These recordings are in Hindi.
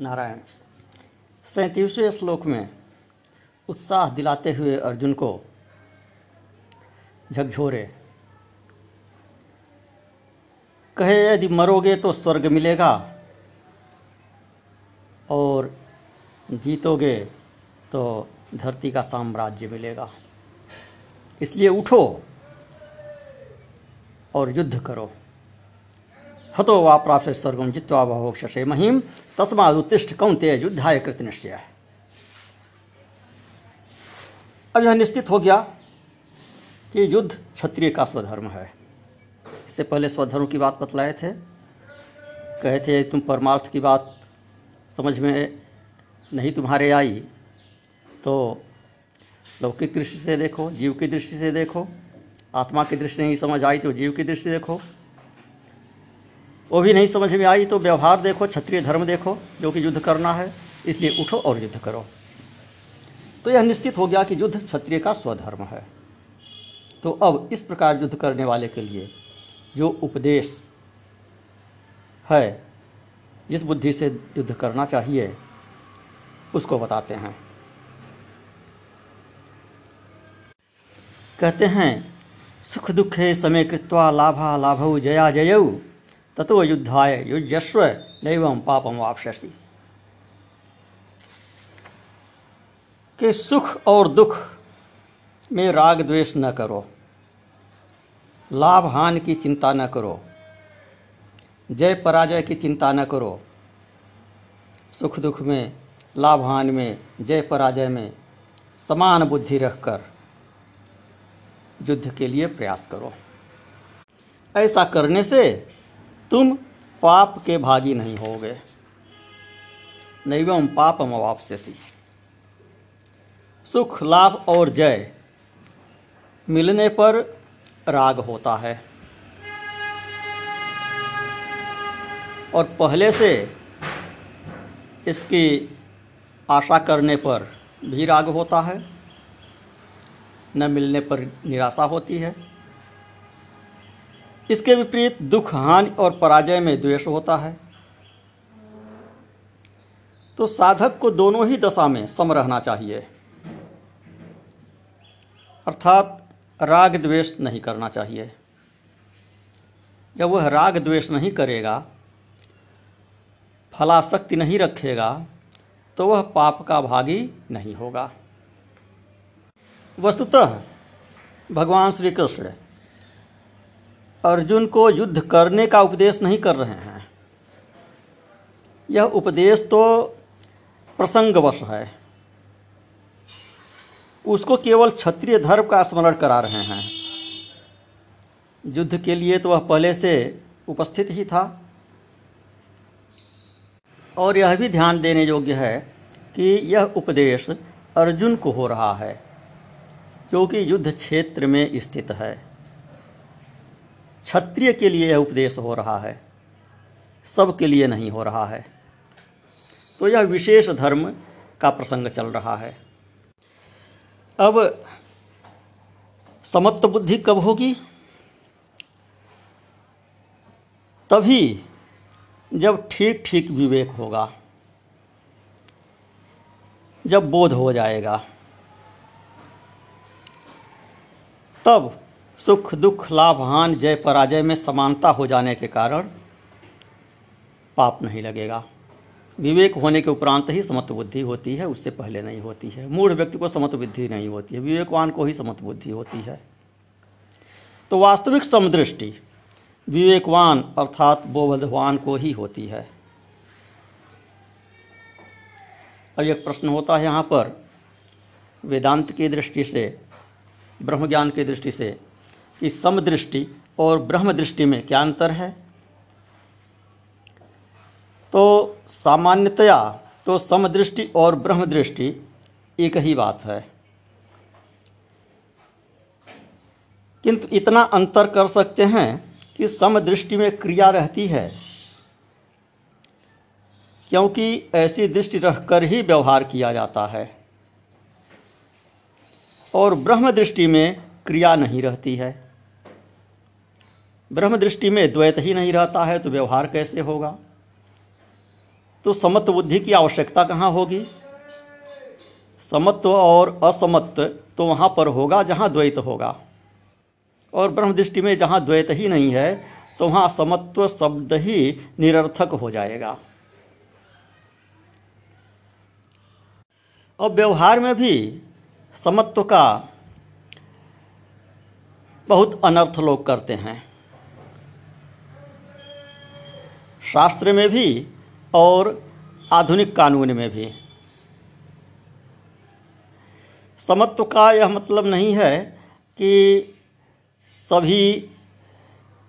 नारायण। सैंतीसवें श्लोक में उत्साह दिलाते हुए अर्जुन को झकझोरे कहे यदि मरोगे तो स्वर्ग मिलेगा और जीतोगे तो धरती का साम्राज्य मिलेगा। इसलिए उठो और युद्ध करो। हतो वा प्राप्त स्वर्गम जित्वा भोक्षसे महिम। तस्माद उत्तिष्ठ कौनते युद्धाय कृत निश्चय है। अब यह निश्चित हो गया कि युद्ध क्षत्रिय का स्वधर्म है। इससे पहले स्वधर्म की बात बतलाए थे। कहे थे, तुम परमार्थ की बात समझ में नहीं तुम्हारे आई तो लौकिक दृष्टि से देखो, जीव की दृष्टि से देखो, आत्मा की दृष्टि नहीं समझ आई तो जीव की दृष्टि देखो। वो भी नहीं समझ में आई तो व्यवहार देखो, क्षत्रिय धर्म देखो, जो कि युद्ध करना है, इसलिए उठो और युद्ध करो। तो यह निश्चित हो गया कि युद्ध क्षत्रिय का स्वधर्म है। तो अब इस प्रकार युद्ध करने वाले के लिए जो उपदेश है, जिस बुद्धि से युद्ध करना चाहिए, उसको बताते हैं। कहते हैं, सुख दुखे समय कृत्वा लाभा लाभौ जया जयऊ ततो युद्धाय युजस्व नैवम पापम वापसी कि सुख और दुख में राग द्वेष न करो लाभ हानि की चिंता न करो, जय पराजय की चिंता न करो, सुख दुख में लाभ हानि में, जय पराजय में समान बुद्धि रखकर युद्ध के लिए प्रयास करो। ऐसा करने से तुम पाप के भागी नहीं होगे। नैवम पापम अवापस्यसी सुख, लाभ और जय मिलने पर राग होता है। और पहले से इसकी आशा करने पर भी राग होता है। न मिलने पर निराशा होती है। इसके विपरीत दुख, हानि और पराजय में द्वेष होता है। तो साधक को दोनों ही दशा में सम रहना चाहिए। अर्थात राग द्वेष नहीं करना चाहिए। जब वह राग द्वेष नहीं करेगा, फलाशक्ति नहीं रखेगा तो वह पाप का भागी नहीं होगा। वस्तुतः भगवान श्री कृष्ण अर्जुन को युद्ध करने का उपदेश नहीं कर रहे हैं। यह उपदेश तो प्रसंगवश है। उसको केवल क्षत्रिय धर्म का स्मरण करा रहे हैं। युद्ध के लिए तो वह पहले से उपस्थित ही था। और यह भी ध्यान देने योग्य है कि यह उपदेश अर्जुन को हो रहा है, क्योंकि युद्ध क्षेत्र में स्थित है। क्षत्रिय के लिए यह उपदेश हो रहा है, सब के लिए नहीं हो रहा है। तो यह विशेष धर्म का प्रसंग चल रहा है। अब समत्व बुद्धि कब होगी? तभी जब ठीक ठीक विवेक होगा, जब बोध हो जाएगा, तब सुख, दुख, लाभ, हान, जय, पराजय में समानता हो जाने के कारण पाप नहीं लगेगा। विवेक होने के उपरांत ही समत्व बुद्धि होती है, उससे पहले नहीं होती है। मूढ़ व्यक्ति को समत्व बुद्धि नहीं होती है। विवेकवान को ही समत्व बुद्धि होती है। तो वास्तविक समदृष्टि विवेकवान अर्थात बोधवान को ही होती है। और एक प्रश्न होता है यहाँ पर। वेदांत की दृष्टि से ब्रह्म ज्ञान की दृष्टि से कि समदृष्टि और ब्रह्म दृष्टि में क्या अंतर है? तो सामान्यतया तो समदृष्टि और ब्रह्म दृष्टि एक ही बात है। किंतु इतना अंतर कर सकते हैं कि समदृष्टि में क्रिया रहती है। क्योंकि ऐसी दृष्टि रखकर ही व्यवहार किया जाता है। और ब्रह्म दृष्टि में क्रिया नहीं रहती है। ब्रह्म दृष्टि में द्वैत ही नहीं रहता है तो व्यवहार कैसे होगा? तो समत्व बुद्धि की आवश्यकता कहाँ होगी? समत्व और असमत्व तो वहाँ पर होगा जहाँ द्वैत होगा। और ब्रह्म दृष्टि में जहाँ द्वैत ही नहीं है तो वहाँ समत्व शब्द ही निरर्थक हो जाएगा। और व्यवहार में भी समत्व का बहुत अनर्थ लोग करते हैं। शास्त्र में भी और आधुनिक कानून में भी। समत्व का यह मतलब नहीं है कि सभी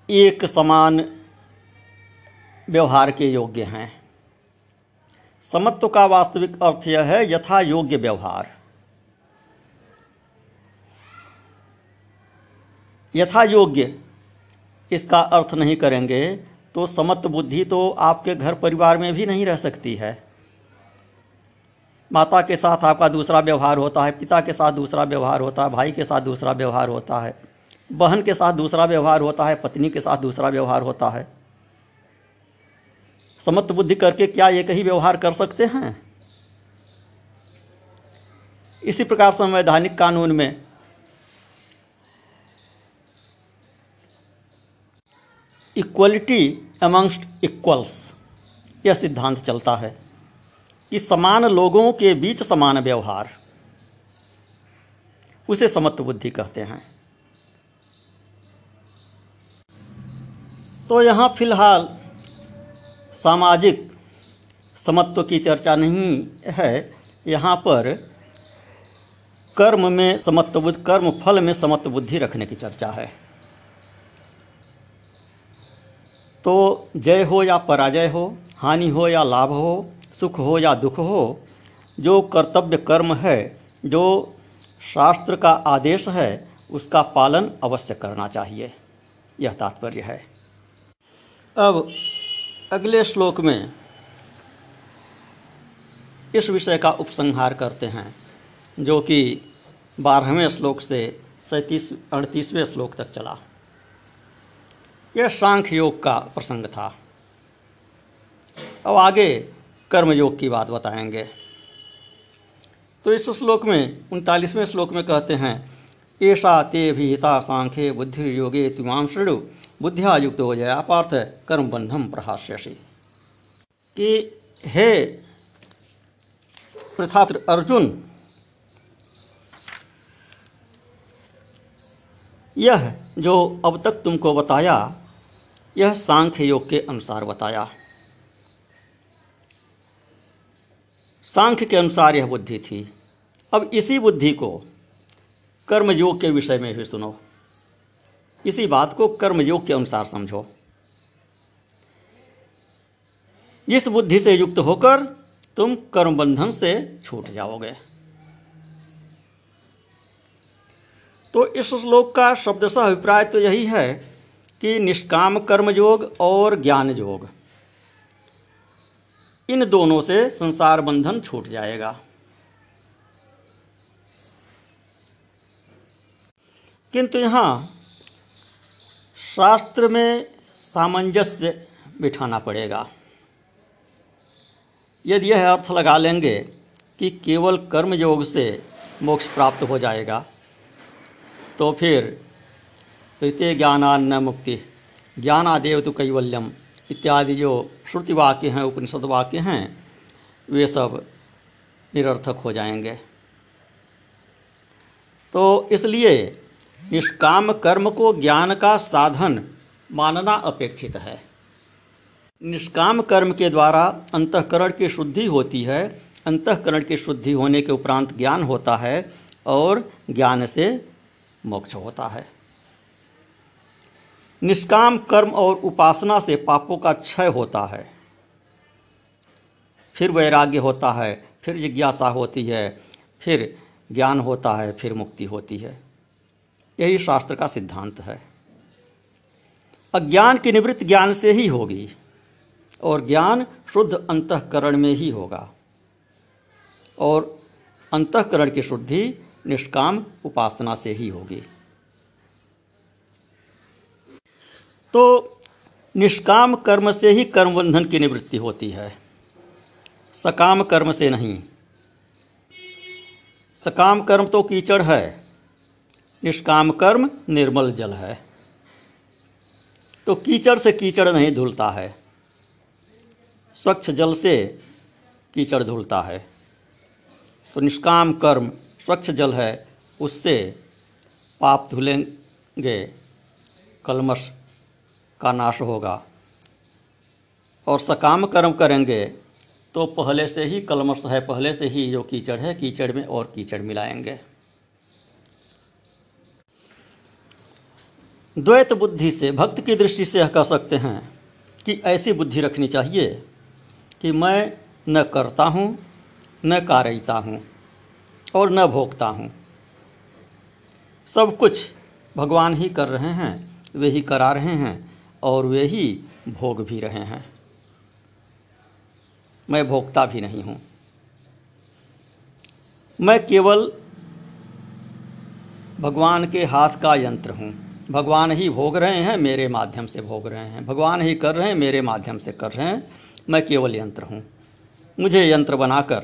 एक समान व्यवहार के योग्य हैं। समत्व का वास्तविक अर्थ यह है, यथा योग्य व्यवहार। यथा योग्य, इसका अर्थ नहीं करेंगे। तो समत्व बुद्धि तो आपके घर परिवार में भी नहीं रह सकती है। माता के साथ आपका दूसरा व्यवहार होता है, पिता के साथ दूसरा व्यवहार होता है, भाई के साथ दूसरा व्यवहार होता है, बहन के साथ दूसरा व्यवहार होता है, पत्नी के साथ दूसरा व्यवहार होता है। समत्व बुद्धि करके क्या एक ही व्यवहार कर सकते हैं? इसी प्रकार संवैधानिक कानून में इक्वलिटी अमंगस्ट इक्वल्स यह सिद्धांत चलता है कि समान लोगों के बीच समान व्यवहार। उसे समत्व बुद्धि कहते हैं। तो यहाँ फ़िलहाल सामाजिक समत्व की चर्चा नहीं है। यहाँ पर कर्म में समत्व बुद्धि कर्म फल में समत्व बुद्धि रखने की चर्चा है। तो जय हो या पराजय हो, हानि हो या लाभ हो, सुख हो या दुख हो, जो कर्तव्य कर्म है, जो शास्त्र का आदेश है, उसका पालन अवश्य करना चाहिए। यह तात्पर्य है। अब अगले श्लोक में इस विषय का उपसंहार करते हैं, जो कि बारहवें श्लोक से सैंतीस, अड़तीसवें श्लोक तक चला। यह सांख्य योग का प्रसंग था। अब आगे कर्मयोग की बात बताएँगे। तो इस श्लोक में, उनतालीसवें श्लोक में कहते हैं ऐसा ते भी हिता सांख्य बुद्धि योगे तुमाम श्रेणु बुद्धिया युक्त हो जाए अपार्थ कर्म बंधम कि हे प्रथात्र अर्जुन, यह जो अब तक तुमको बताया यह सांख्य योग के अनुसार बताया। सांख्य के अनुसार यह बुद्धि थी। अब इसी बुद्धि को कर्मयोग के विषय में भी सुनो। इसी बात को कर्मयोग के अनुसार समझो। इस बुद्धि से युक्त होकर तुम कर्म बंधन से छूट जाओगे। तो इस श्लोक का शब्दशः अभिप्राय तो यही है कि निष्काम कर्मयोग और ज्ञान योग इन दोनों से संसार बंधन छूट जाएगा। किंतु यहाँ शास्त्र में सामंजस्य बिठाना पड़ेगा। यदि यह अर्थ लगा लेंगे कि केवल कर्म योग से मोक्ष प्राप्त हो जाएगा तो फिर तृतीय ज्ञानान्न मुक्ति। ज्ञानादेव तो कैवल्यम इत्यादि जो श्रुति वाक्य हैं उपनिषद वाक्य हैं, वे सब निरर्थक हो जाएँगे। तो इसलिए निष्काम कर्म को ज्ञान का साधन मानना अपेक्षित है। निष्काम कर्म के द्वारा अंतकरण की शुद्धि होती है। अंतकरण की शुद्धि होने के उपरांत ज्ञान होता है और ज्ञान से मोक्ष होता है। निष्काम कर्म और उपासना से पापों का क्षय होता है। फिर वैराग्य होता है, फिर जिज्ञासा होती है, फिर ज्ञान होता है, फिर मुक्ति होती है। यही शास्त्र का सिद्धांत है। अज्ञान की निवृत्त ज्ञान से ही होगी और ज्ञान शुद्ध अंतकरण में ही होगा और अंतकरण की शुद्धि निष्काम उपासना से ही होगी। तो निष्काम कर्म से ही कर्म बंधन की निवृत्ति होती है। सकाम कर्म से नहीं। सकाम कर्म तो कीचड़ है। निष्काम कर्म निर्मल जल है। तो कीचड़ से कीचड़ नहीं धुलता है। स्वच्छ जल से कीचड़ धुलता है। तो निष्काम कर्म स्वच्छ जल है, उससे पाप धुलेंगे कलमश का नाश होगा। और सकाम कर्म करेंगे तो पहले से ही कलमश है, पहले से ही जो कीचड़ है, कीचड़ में और कीचड़ मिलाएँगे। द्वैत बुद्धि से, भक्त की दृष्टि से कह सकते हैं कि ऐसी बुद्धि रखनी चाहिए कि मैं न करता हूँ, न कारयता हूँ और न भोगता हूँ। सब कुछ भगवान ही कर रहे हैं, वे ही करा रहे हैं। और वे ही भोग भी रहे हैं। मैं भोगता भी नहीं हूँ। मैं केवल भगवान के हाथ का यंत्र हूँ। भगवान ही भोग रहे हैं, मेरे माध्यम से भोग रहे हैं। भगवान ही कर रहे हैं, मेरे माध्यम से कर रहे हैं। मैं केवल यंत्र हूँ। मुझे यंत्र बनाकर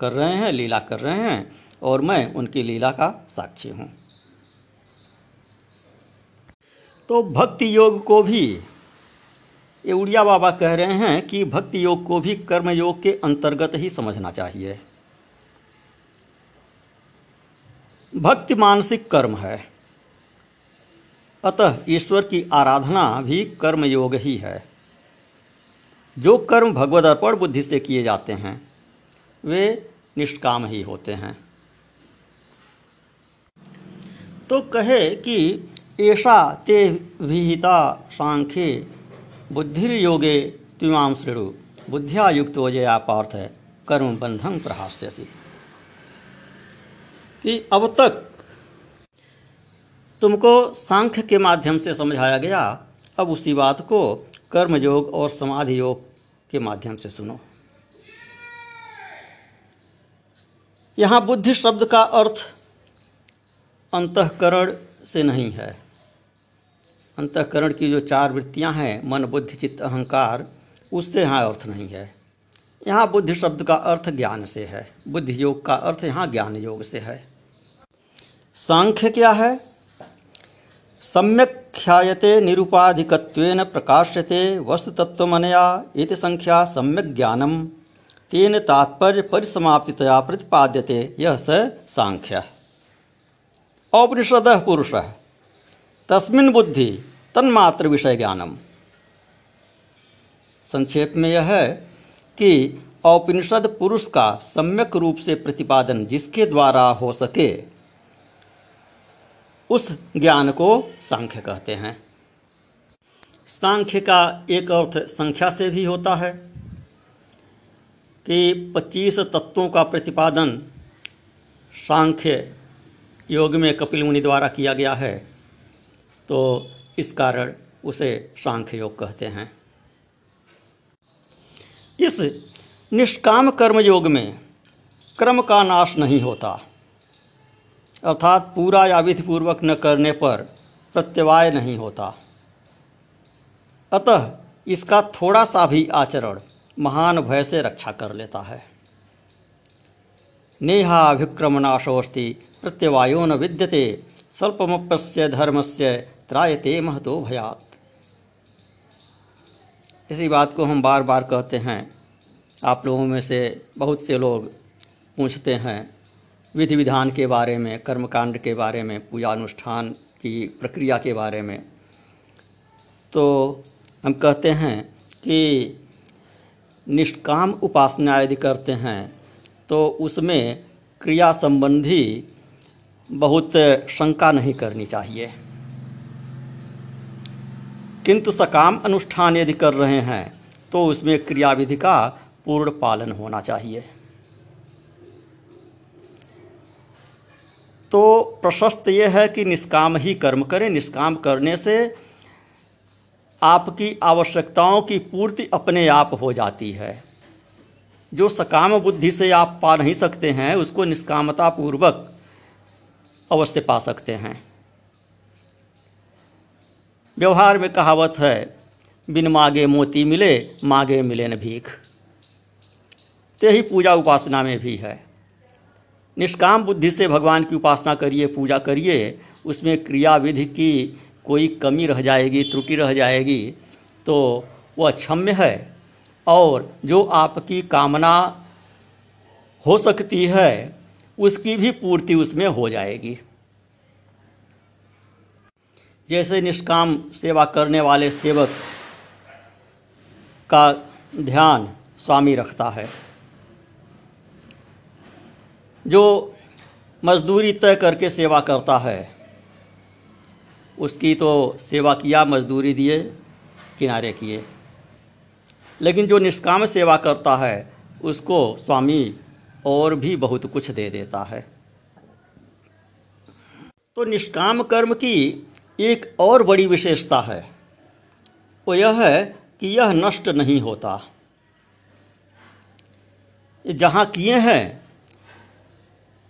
कर रहे हैं, लीला कर रहे हैं और मैं उनकी लीला का साक्षी हूँ। तो भक्ति योग को भी, ये उड़िया बाबा कह रहे हैं कि भक्ति योग को भी कर्म योग के अंतर्गत ही समझना चाहिए। भक्ति मानसिक कर्म है। अतः ईश्वर की आराधना भी कर्म योग ही है। जो कर्म भगवद अर्पण बुद्धि से किए जाते हैं, वे निष्काम ही होते हैं। तो कहे कि ऐसा ते विहिता सांख्ये बुद्धिर्योगे त्विमाम श्रेणु बुद्धिया युक्त वजया पार्थ कर्म बंधन प्रहास्यसी। कि अब तक तुमको सांख्य के माध्यम से समझाया गया, अब उसी बात को कर्म योग और समाधि योग के माध्यम से सुनो। यहाँ बुद्धि शब्द का अर्थ अंतकरण से नहीं है। अंतकरण की जो चार वृत्तियाँ हैं, मन, बुद्धि, चित्त, अहंकार, उससे यहाँ अर्थ नहीं है। यहाँ बुद्धि शब्द का अर्थ ज्ञान से है। बुद्धि योग का अर्थ यहाँ ज्ञान योग से है। सांख्य क्या है? सम्यक ख्यायते निरुपाधिकत्वेन प्रकाश्यते वस्तुतत्वमनया इति संख्या सम्यक ज्ञानम तेन तात्पर्य परिसमाप्तितया प्रतिपाद्यते। यह स सांख्य। औपनिषद पुरुष। तस्मिन बुद्धि तन्मात्र विषय ज्ञानम। संक्षेप में यह है कि औपनिषद पुरुष का सम्यक रूप से प्रतिपादन जिसके द्वारा हो सके, उस ज्ञान को सांख्य कहते हैं। सांख्य का एक अर्थ संख्या से भी होता है कि 25 तत्वों का प्रतिपादन सांख्य योग में कपिल मुनि द्वारा किया गया है। तो इस कारण उसे सांख्य योग कहते हैं। इस निष्काम कर्म योग में क्रम का नाश नहीं होता, अर्थात पूरा या विधिपूर्वक न करने पर प्रत्यवाय नहीं होता। अतः इसका थोड़ा सा भी आचरण महान भय से रक्षा कर लेता है। नेहाभिक्रमनाशोस्ति प्रत्यवायो न विद्यते स्वल्पमप्य धर्म धर्मस्य त्रायते महतो भयात। इसी बात को हम बार बार कहते हैं। आप लोगों में से बहुत से लोग पूछते हैं विधि विधान के बारे में, कर्मकांड के बारे में पूजा अनुष्ठान की प्रक्रिया के बारे में। तो हम कहते हैं कि निष्काम उपासना यदि करते हैं तो उसमें क्रिया संबंधी बहुत शंका नहीं करनी चाहिए। किंतु सकाम अनुष्ठान यदि कर रहे हैं तो उसमें क्रियाविधि का पूर्ण पालन होना चाहिए। तो प्रशस्त ये है कि निष्काम ही कर्म करें। निष्काम करने से आपकी आवश्यकताओं की पूर्ति अपने आप हो जाती है। जो सकाम बुद्धि से आप पा नहीं सकते हैं, उसको निष्कामता पूर्वक अवश्य पा सकते हैं। व्यवहार में कहावत है, बिन मागे मोती मिले, मागे मिले न भीख। ते ही पूजा उपासना में भी है। निष्काम बुद्धि से भगवान की उपासना करिए, पूजा करिए, उसमें क्रिया विधि की कोई कमी रह जाएगी, त्रुटि रह जाएगी तो वह क्षम्य है। और जो आपकी कामना हो सकती है, उसकी भी पूर्ति उसमें हो जाएगी। जैसे निष्काम सेवा करने वाले सेवक का ध्यान स्वामी रखता है। जो मजदूरी तय करके सेवा करता है, उसकी तो सेवा किया, मजदूरी दिए, किनारे किए। लेकिन जो निष्काम सेवा करता है, उसको स्वामी और भी बहुत कुछ दे देता है। तो निष्काम कर्म की एक और बड़ी विशेषता है, वो यह है कि यह नष्ट नहीं होता। जहाँ किए हैं,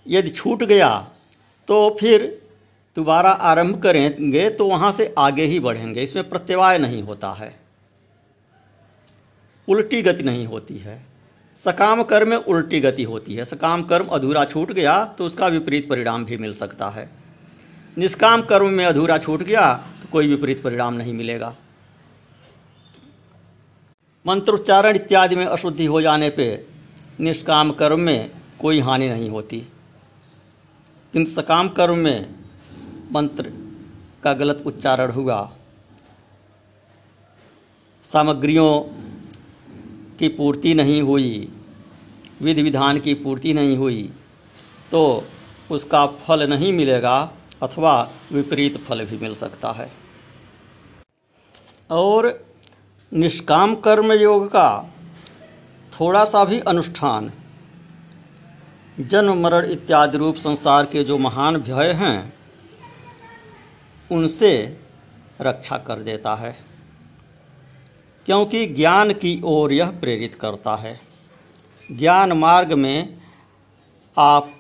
यदि छूट गया तो फिर दोबारा आरंभ करेंगे तो वहाँ से आगे ही बढ़ेंगे। इसमें प्रत्यवाय नहीं होता है। उल्टी गति नहीं होती है। सकाम कर्म में उल्टी गति होती है। सकाम कर्म अधूरा छूट गया तो उसका विपरीत परिणाम भी मिल सकता है। निष्काम कर्म में अधूरा छूट गया तो कोई विपरीत परिणाम नहीं मिलेगा। मंत्रोच्चारण इत्यादि में अशुद्धि हो जाने पे निष्काम कर्म में कोई हानि नहीं होती। किंतु सकाम कर्म में मंत्र का गलत उच्चारण हुआ। सामग्रियों की पूर्ति नहीं हुई, विधि विधान की पूर्ति नहीं हुई तो उसका फल नहीं मिलेगा। अथवा विपरीत फल भी मिल सकता है। और निष्काम कर्म योग का थोड़ा सा भी अनुष्ठान, जन्म, मरण इत्यादि रूप संसार के जो महान भय हैं, उनसे रक्षा कर देता है। क्योंकि ज्ञान की ओर यह प्रेरित करता है। ज्ञान मार्ग में आप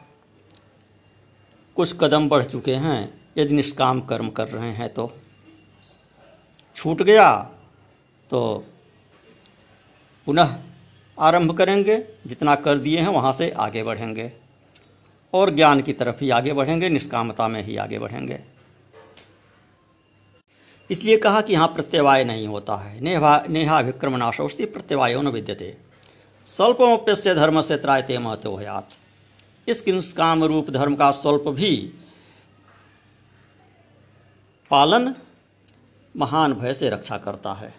कुछ कदम बढ़ चुके हैं, यदि निष्काम कर्म कर रहे हैं तो। छूट गया तो पुनः आरंभ करेंगे। जितना कर दिए हैं, वहाँ से आगे बढ़ेंगे। और ज्ञान की तरफ़ ही आगे बढ़ेंगे, निष्कामता में ही आगे बढ़ेंगे। इसलिए कहा कि यहाँ प्रत्यवाय नहीं होता है। नेहा नेहा विक्रम नाशोस्ती प्रत्यवायो न विद्यते। स्वल्पमप्यस्य धर्म से त्रायते महत्व हयात। इस काम रूप धर्म का स्वल्प भी पालन महान भय से रक्षा करता है।